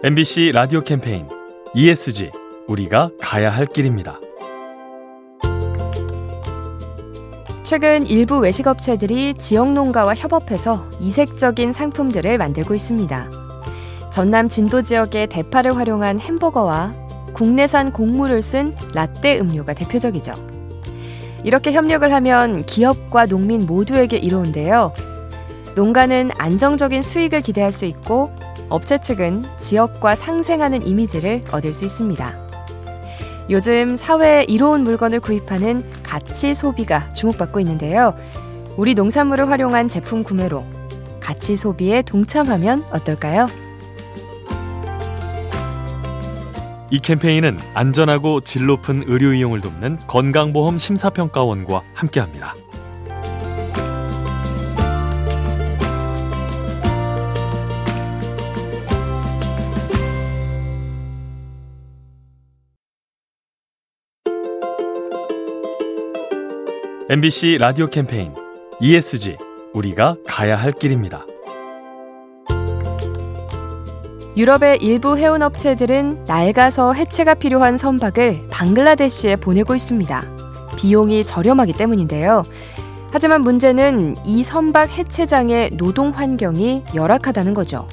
MBC 라디오 캠페인 ESG 우리가 가야 할 길입니다. 최근 일부 외식업체들이 지역 농가와 협업해서 이색적인 상품들을 만들고 있습니다. 전남 진도 지역의 대파를 활용한 햄버거와 국내산 곡물을 쓴 라떼 음료가 대표적이죠. 이렇게 협력을 하면 기업과 농민 모두에게 이로운데요. 농가는 안정적인 수익을 기대할 수 있고 업체 측은 지역과 상생하는 이미지를 얻을 수 있습니다. 요즘 사회에 이로운 물건을 구입하는 가치 소비가 주목받고 있는데요. 우리 농산물을 활용한 제품 구매로 가치 소비에 동참하면 어떨까요? 이 캠페인은 안전하고 질 높은 의료 이용을 돕는 건강보험 심사평가원과 함께합니다. MBC 라디오 캠페인 ESG 우리가 가야 할 길입니다. 유럽의 일부 해운 업체들은 낡아서 해체가 필요한 선박을 방글라데시에 보내고 있습니다. 비용이 저렴하기 때문인데요. 하지만 문제는 이 선박 해체장의 노동 환경이 열악하다는 거죠.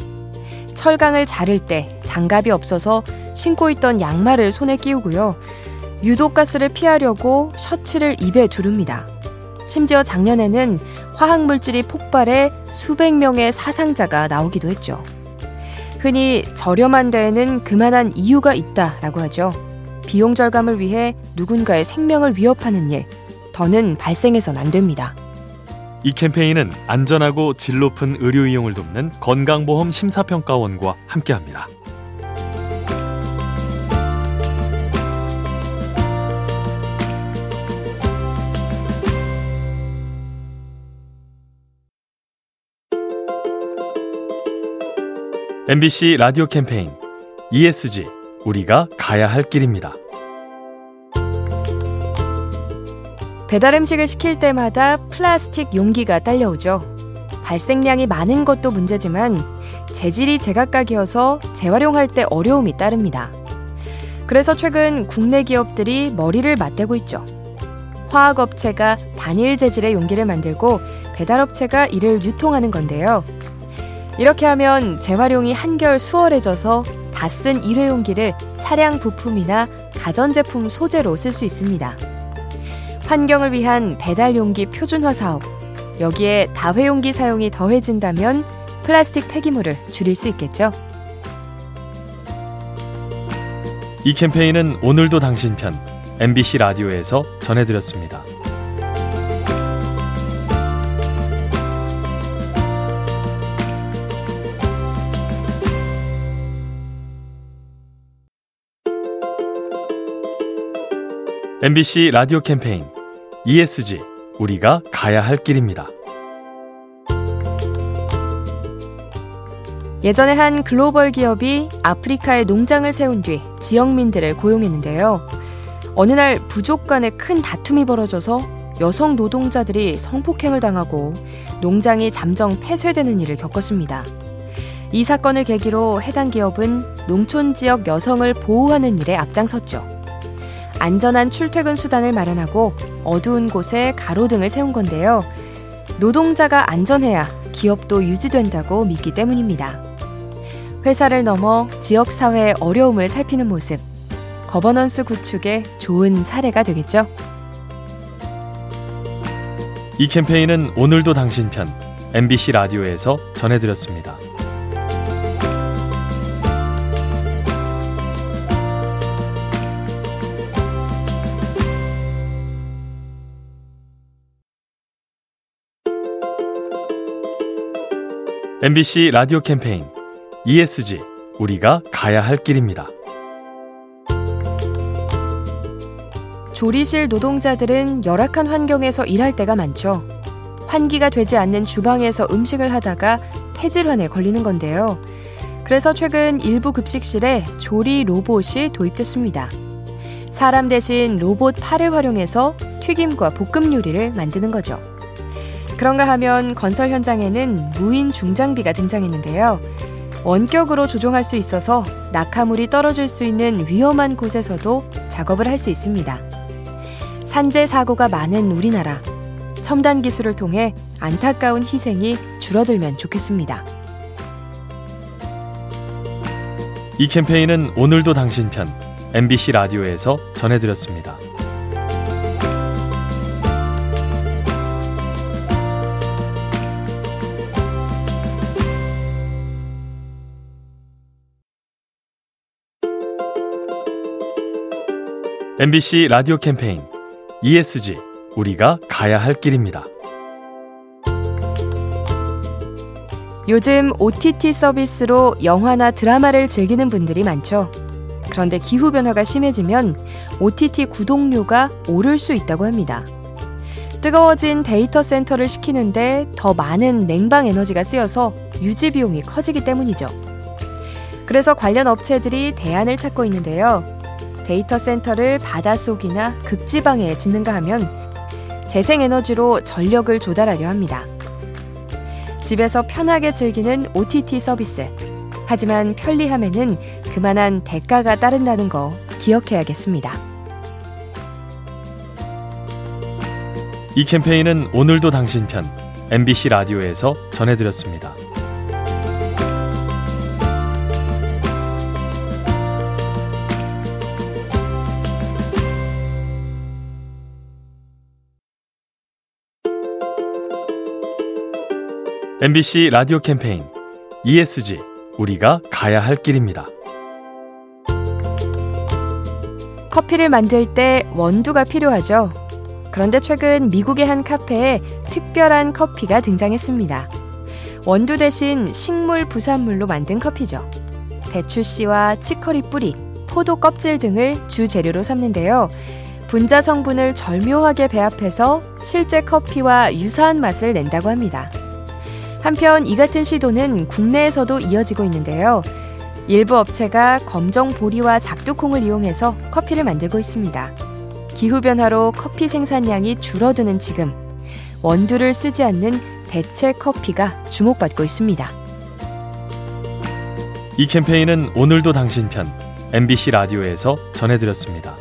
철강을 자를 때 장갑이 없어서 신고 있던 양말을 손에 끼우고요. 유독가스를 피하려고 셔츠를 입에 두릅니다. 심지어 작년에는 화학물질이 폭발해 수백 명의 사상자가 나오기도 했죠. 흔히 저렴한 데에는 그만한 이유가 있다라고 하죠. 비용 절감을 위해 누군가의 생명을 위협하는 일, 더는 발생해선 안 됩니다. 이 캠페인은 안전하고 질 높은 의료 이용을 돕는 건강보험 심사평가원과 함께합니다. MBC 라디오 캠페인 ESG 우리가 가야 할 길입니다. 배달 음식을 시킬 때마다 플라스틱 용기가 딸려오죠. 발생량이 많은 것도 문제지만 재질이 제각각이어서 재활용할 때 어려움이 따릅니다. 그래서 최근 국내 기업들이 머리를 맞대고 있죠. 화학업체가 단일 재질의 용기를 만들고 배달업체가 이를 유통하는 건데요. 이렇게 하면 재활용이 한결 수월해져서 다 쓴 일회용기를 차량 부품이나 가전제품 소재로 쓸 수 있습니다. 환경을 위한 배달용기 표준화 사업. 여기에 다회용기 사용이 더해진다면 플라스틱 폐기물을 줄일 수 있겠죠. 이 캠페인은 오늘도 당신 편 MBC 라디오에서 전해드렸습니다. MBC 라디오 캠페인 ESG 우리가 가야 할 길입니다. 예전에 한 글로벌 기업이 아프리카에 농장을 세운 뒤 지역민들을 고용했는데요. 어느 날 부족 간에 큰 다툼이 벌어져서 여성 노동자들이 성폭행을 당하고 농장이 잠정 폐쇄되는 일을 겪었습니다. 이 사건을 계기로 해당 기업은 농촌 지역 여성을 보호하는 일에 앞장섰죠. 안전한 출퇴근 수단을 마련하고 어두운 곳에 가로등을 세운 건데요. 노동자가 안전해야 기업도 유지된다고 믿기 때문입니다. 회사를 넘어 지역사회의 어려움을 살피는 모습, 거버넌스 구축의 좋은 사례가 되겠죠. 이 캠페인은 오늘도 당신 편 MBC 라디오에서 전해드렸습니다. MBC 라디오 캠페인 ESG 우리가 가야 할 길입니다. 조리실 노동자들은 열악한 환경에서 일할 때가 많죠. 환기가 되지 않는 주방에서 음식을 하다가 폐질환에 걸리는 건데요. 그래서 최근 일부 급식실에 조리 로봇이 도입됐습니다. 사람 대신 로봇 팔을 활용해서 튀김과 볶음 요리를 만드는 거죠. 그런가 하면 건설 현장에는 무인 중장비가 등장했는데요. 원격으로 조종할 수 있어서 낙하물이 떨어질 수 있는 위험한 곳에서도 작업을 할 수 있습니다. 산재 사고가 많은 우리나라. 첨단 기술을 통해 안타까운 희생이 줄어들면 좋겠습니다. 이 캠페인은 오늘도 당신 편 MBC 라디오에서 전해드렸습니다. MBC 라디오 캠페인 ESG 우리가 가야 할 길입니다. 요즘 OTT 서비스로 영화나 드라마를 즐기는 분들이 많죠. 그런데 기후 변화가 심해지면 OTT 구독료가 오를 수 있다고 합니다. 뜨거워진 데이터 센터를 식히는데 더 많은 냉방 에너지가 쓰여서 유지 비용이 커지기 때문이죠. 그래서 관련 업체들이 대안을 찾고 있는데요. 데이터 센터를 바닷속이나 극지방에 짓는가 하면 재생에너지로 전력을 조달하려 합니다. 집에서 편하게 즐기는 OTT 서비스. 하지만 편리함에는 그만한 대가가 따른다는 거 기억해야겠습니다. 이 캠페인은 오늘도 당신 편 MBC 라디오에서 전해드렸습니다. MBC 라디오 캠페인 ESG 우리가 가야 할 길입니다. 커피를 만들 때 원두가 필요하죠. 그런데 최근 미국의 한 카페에 특별한 커피가 등장했습니다. 원두 대신 식물 부산물로 만든 커피죠. 대추씨와 치커리 뿌리, 포도 껍질 등을 주 재료로 삼는데요. 분자 성분을 절묘하게 배합해서 실제 커피와 유사한 맛을 낸다고 합니다. 한편 이 같은 시도는 국내에서도 이어지고 있는데요. 일부 업체가 검정 보리와 작두콩을 이용해서 커피를 만들고 있습니다. 기후변화로 커피 생산량이 줄어드는 지금, 원두를 쓰지 않는 대체 커피가 주목받고 있습니다. 이 캠페인은 오늘도 당신 편 MBC 라디오에서 전해드렸습니다.